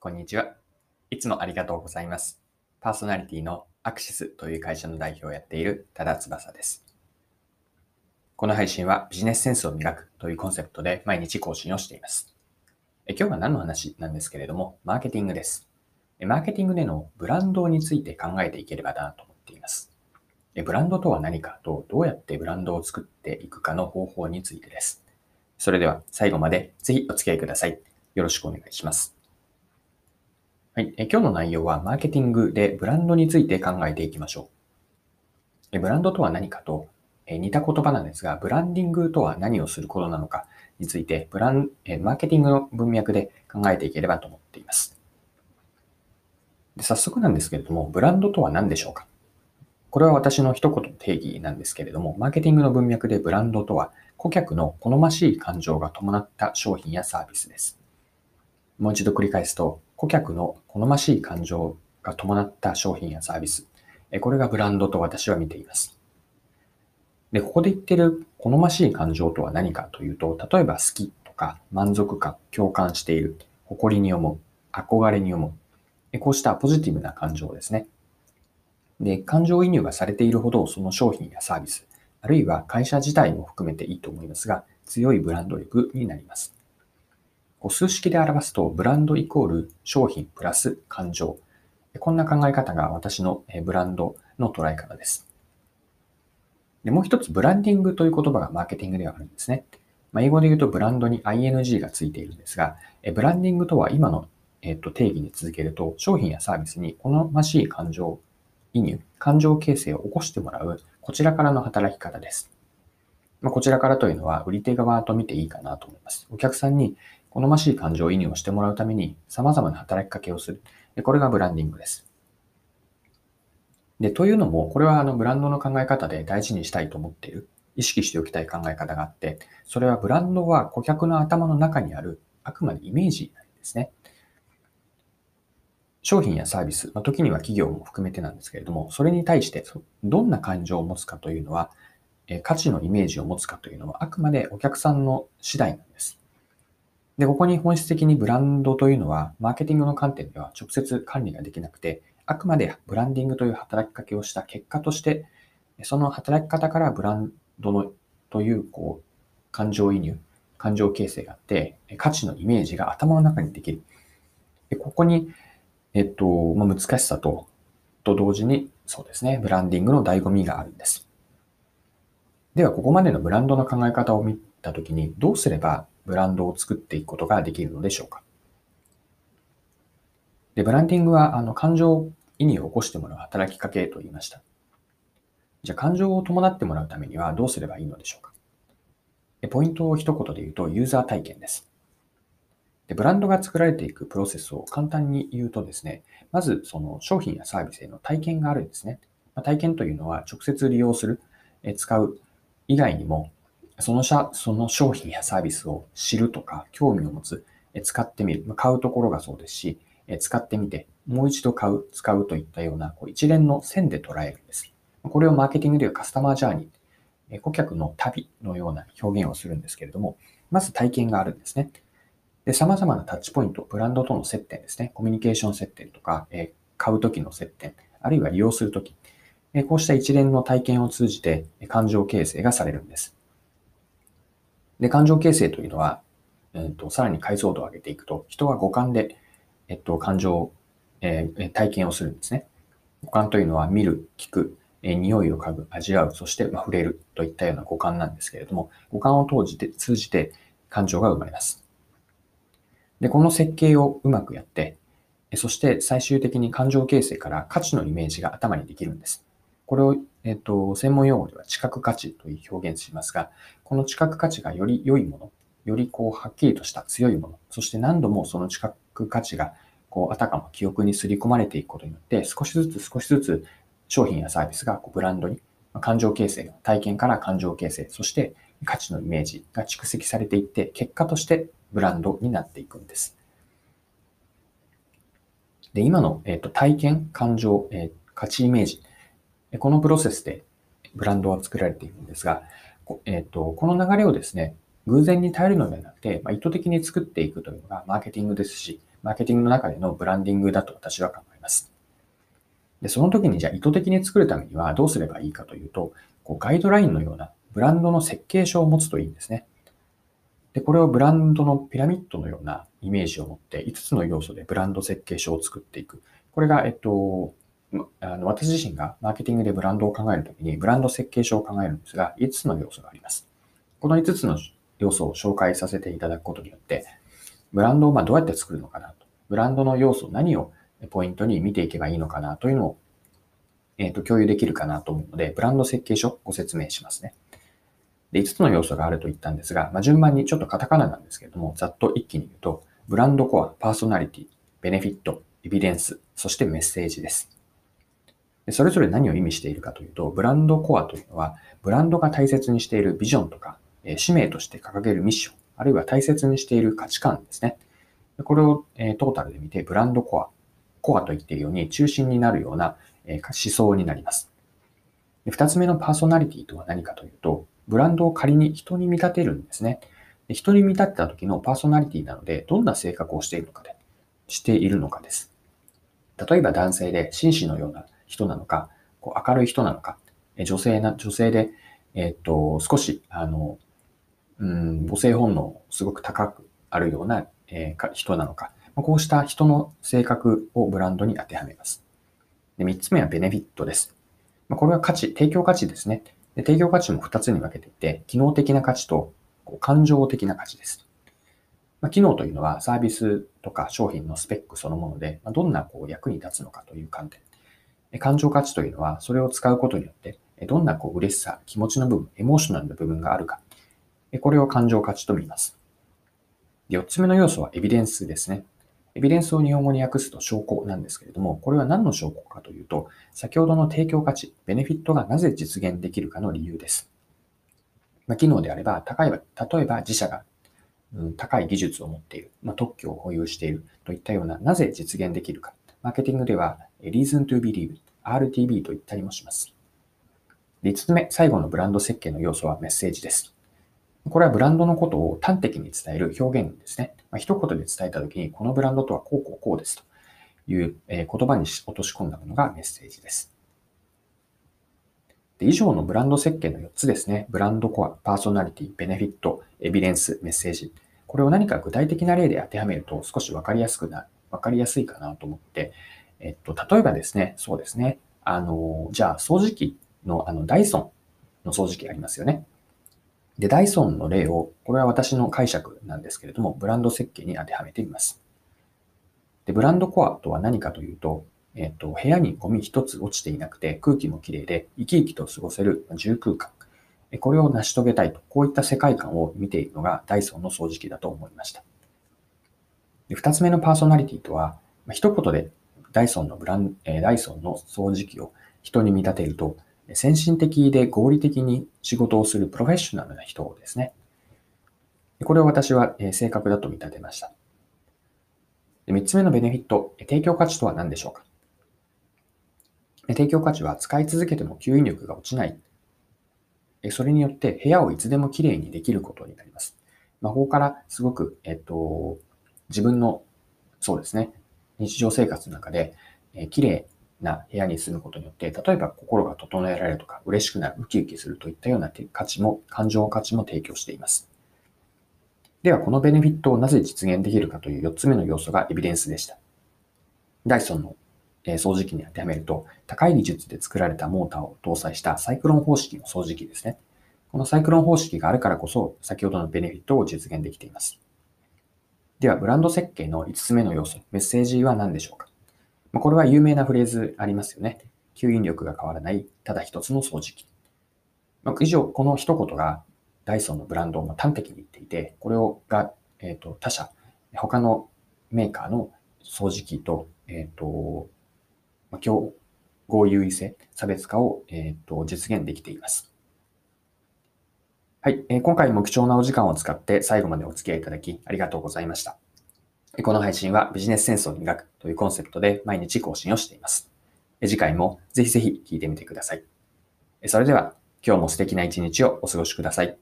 こんにちは。いつもありがとうございます。パーソナリティのアクシスという会社の代表をやっている多田翼です。この配信はビジネスセンスを磨くというコンセプトで毎日更新をしています。え今日は何の話なんですけれども、マーケティングです。マーケティングでのブランドについて考えていければなと思っています。ブランドとは何かと、どうやってブランドを作っていくかの方法についてです。それでは最後までぜひお付き合いください。よろしくお願いします。はい、え今日の内容はマーケティングでブランドについて考えていきましょう。えブランドとは何かとえ似た言葉なんですが、ブランディングとは何をすることなのかについて、ブランえマーケティングの文脈で考えていければと思っています。で早速なんですけれども、ブランドとは何でしょうか？これは私の一言の定義なんですけれども、マーケティングの文脈でブランドとは、顧客の好ましい感情が伴った商品やサービスです。もう一度繰り返すと、顧客の好ましい感情が伴った商品やサービス。これがブランドと私は見ています。で、ここで言ってる好ましい感情とは何かというと、例えば好きとか満足感、共感している、誇りに思う、憧れに思う。こうしたポジティブな感情ですね。で、感情移入がされているほどその商品やサービス、あるいは会社自体も含めていいと思いますが、強いブランド力になります。数式で表すと、ブランドイコール商品プラス感情。こんな考え方が私のブランドの捉え方です。でもう一つ、ブランディングという言葉がマーケティングではあるんですね。まあ、英語で言うとブランドに ing がついているんですが、ブランディングとは今の、えっと、定義に続けると、商品やサービスに好ましい感情移入、感情形成を起こしてもらう、こちらからの働き方です。まあ、こちらからというのは、売り手側と見ていいかなと思います。お客さんに好ましい感情移入をしてもらうために様々な働きかけをする。これがブランディングです。で、というのも、これはあのブランドの考え方で大事にしたいと思っている、意識しておきたい考え方があって、それはブランドは顧客の頭の中にあるあくまでイメージなんですね。商品やサービス、まあ、時には企業も含めてなんですけれども、それに対してどんな感情を持つかというのは、価値のイメージを持つかというのは、あくまでお客さんの次第なんです。で、ここに本質的にブランドというのは、マーケティングの観点では直接管理ができなくて、あくまでブランディングという働きかけをした結果として、その働き方からブランドのという、こう、感情移入、感情形成があって、価値のイメージが頭の中にできる。でここに、えっと、まあ、難しさと、と同時に、そうですね、ブランディングの醍醐味があるんです。では、ここまでのブランドの考え方を見たときに、どうすればブランドを作っていくことができるのでしょうか。で、ブランディングは、あの、感情移入を起こしてもらう働きかけと言いました。じゃあ、感情を伴ってもらうためにはどうすればいいのでしょうか。でポイントを一言で言うと、ユーザー体験です。で、ブランドが作られていくプロセスを簡単に言うとですね、まず、その商品やサービスへの体験があるんですね。ま、体験というのは、直接利用する、え使う以外にも、その社その商品やサービスを知るとか、興味を持つ、使ってみる、買うところがそうですし、使ってみて、もう一度買う、使うといったようなこう一連の線で捉えるんです。これをマーケティングでいうカスタマージャーニー、顧客の旅のような表現をするんですけれども、まず体験があるんですね。で、様々なタッチポイント、ブランドとの接点ですね。コミュニケーション接点とか、え買うときの接点、あるいは利用するとき、こうした一連の体験を通じて感情形成がされるんです。で、感情形成というのは、えーと、さらに解像度を上げていくと、人は五感で、えっと、感情、えー、体験をするんですね。五感というのは見る、聞く、えー、匂いを嗅ぐ、味わう、そして、まあ、触れるといったような五感なんですけれども、五感を通じて、通じて感情が生まれます。で、この設計をうまくやって、そして最終的に感情形成から価値のイメージが頭にできるんです。これを、えっと、専門用語では知覚価値という表現しますが、この知覚価値がより良いもの、よりこう、はっきりとした強いもの、そして何度もその知覚価値が、こう、あたかも記憶に刷り込まれていくことによって、少しずつ少しずつ商品やサービスがこうブランドに、感情形成、体験から感情形成、そして価値のイメージが蓄積されていって、結果としてブランドになっていくんです。で、今の、えーと、体験、感情、えー、価値イメージ、このプロセスでブランドは作られているんですが、えーと、この流れをですね、偶然に頼るのではなくて、まあ、意図的に作っていくというのがマーケティングですし、マーケティングの中でのブランディングだと私は考えます。で、その時にじゃあ意図的に作るためにはどうすればいいかというと、こうガイドラインのようなブランドの設計書を持つといいんですね。で、これをブランドのピラミッドのようなイメージを持って5つの要素でブランド設計書を作っていく。これが、えっと、あの私自身がマーケティングでブランドを考えるときにブランド設計書を考えるんですが、5つの要素があります。この5つの要素を紹介させていただくことによって、ブランドをまどうやって作るのかなと。ブランドの要素、何をポイントに見ていけばいいのかなというのを、えっ、と、共有できるかなと思うので、ブランド設計書をご説明しますね。で、5つの要素があると言ったんですが、まあ、順番にちょっとカタカナなんですけれども、ざっと一気に言うと、ブランドコア、パーソナリティ、ベネフィット、エビデンス、そしてメッセージです。それぞれ何を意味しているかというと、ブランドコアというのは、ブランドが大切にしているビジョンとか、使命として掲げるミッション、あるいは大切にしている価値観ですね。これを、トータルで見て、ブランドコア、コアと言っているように中心になるような、思想になります。二つ目のパーソナリティとは何かというと、ブランドを仮に人に見立てるんですね。人に見立てた時のパーソナリティなので、どんな性格をしているのかで、しているのかです。例えば男性で紳士のような人なのか、こう明るい人なのか、女性な、女性で、えっ、と、少し、あの、うん、母性本能すごく高くあるような、えー、人なのか、こうした人の性格をブランドに当てはめます。で3つ目はベネフィットです。まこれは価値、提供価値ですね。で提供価値も2つに分けていて、機能的な価値とこう感情的な価値です。ま、機能というのはサービスとか商品のスペックそのもので、ま、どんなこう役に立つのかという観点。感情価値というのは、それを使うことによって、どんなこう嬉しさ、気持ちの部分、エモーショナルな部分があるか。これを感情価値と見ます。4つ目の要素はエビデンスですね。エビデンスを日本語に訳すと証拠なんですけれども、これは何の証拠かというと、先ほどの提供価値、ベネフィットがなぜ実現できるかの理由です。ま、機能であれば、高い、例えば自社が、うん、高い技術を持っている、ま、特許を保有しているといったような、なぜ実現できるか。マーケティングでは、reason to believe、RTB と言ったりもします。5つ目、最後のブランド設計の要素はメッセージです。これはブランドのことを端的に伝える表現ですね。まあ、一言で伝えたときに、このブランドとはこうこうこうですという、言葉に落とし込んだものがメッセージです。で以上のブランド設計の4つですね。ブランドコア、パーソナリティ、ベネフィット、エビデンス、メッセージ。これを何か具体的な例で当てはめると少しわかりやすくな、わかりやすいかなと思って、えっと、例えばですね、そうですね。あの、じゃあ掃除機のあのダイソンの掃除機ありますよね。で、ダイソンの例を、これは私の解釈なんですけれども、ブランド設計に当てはめてみます。で、ブランドコアとは何かというと、えっ、と、部屋にゴミ一つ落ちていなくて、空気もきれいで、生き生きと過ごせる住空間。これを成し遂げたいと、こういった世界観を見ているのがダイソンの掃除機だと思いました。で二つ目のパーソナリティとは、一言でダイソンのブラン、えダイソンの掃除機を人に見立てると、先進的で合理的に仕事をするプロフェッショナルな人をですね。これを私は正確だと見立てました。3つ目のベネフィット、提供価値とは何でしょうか提供価値は使い続けても吸引力が落ちない。それによって部屋をいつでもきれいにできることになります。まあ、ここからすごく、えっと、自分の、そうですね、日常生活の中で、えー、綺麗な部屋に住むことによって、例えば心が整えられるとか、嬉しくなる、ウキウキするといったような価値も、感情価値も提供しています。では、このベネフィットをなぜ実現できるかという4つ目の要素がエビデンスでした。ダイソンの掃除機に当てはめると、高い技術で作られたモーターを搭載したサイクロン方式の掃除機ですね。このサイクロン方式があるからこそ、先ほどのベネフィットを実現できています。では、ブランド設計の5つ目の要素、メッセージは何でしょうか？まあ、これは有名なフレーズありますよね。吸引力が変わらない、ただ一つの掃除機。まあ、以上、この一言がダイソンのブランドを端的に言っていて、これをが、え、ー、と、他社、他のメーカーの掃除機と、えっ、ー、と、まあ、競合優位性、差別化を、えっ、ー、と実現できています。はい、えー。今回も貴重なお時間を使って最後までお付き合いいただきありがとうございました。この配信はビジネスセンスを磨くというコンセプトで毎日更新をしています。次回もぜひぜひ聞いてみてください。それでは今日も素敵な一日をお過ごしください。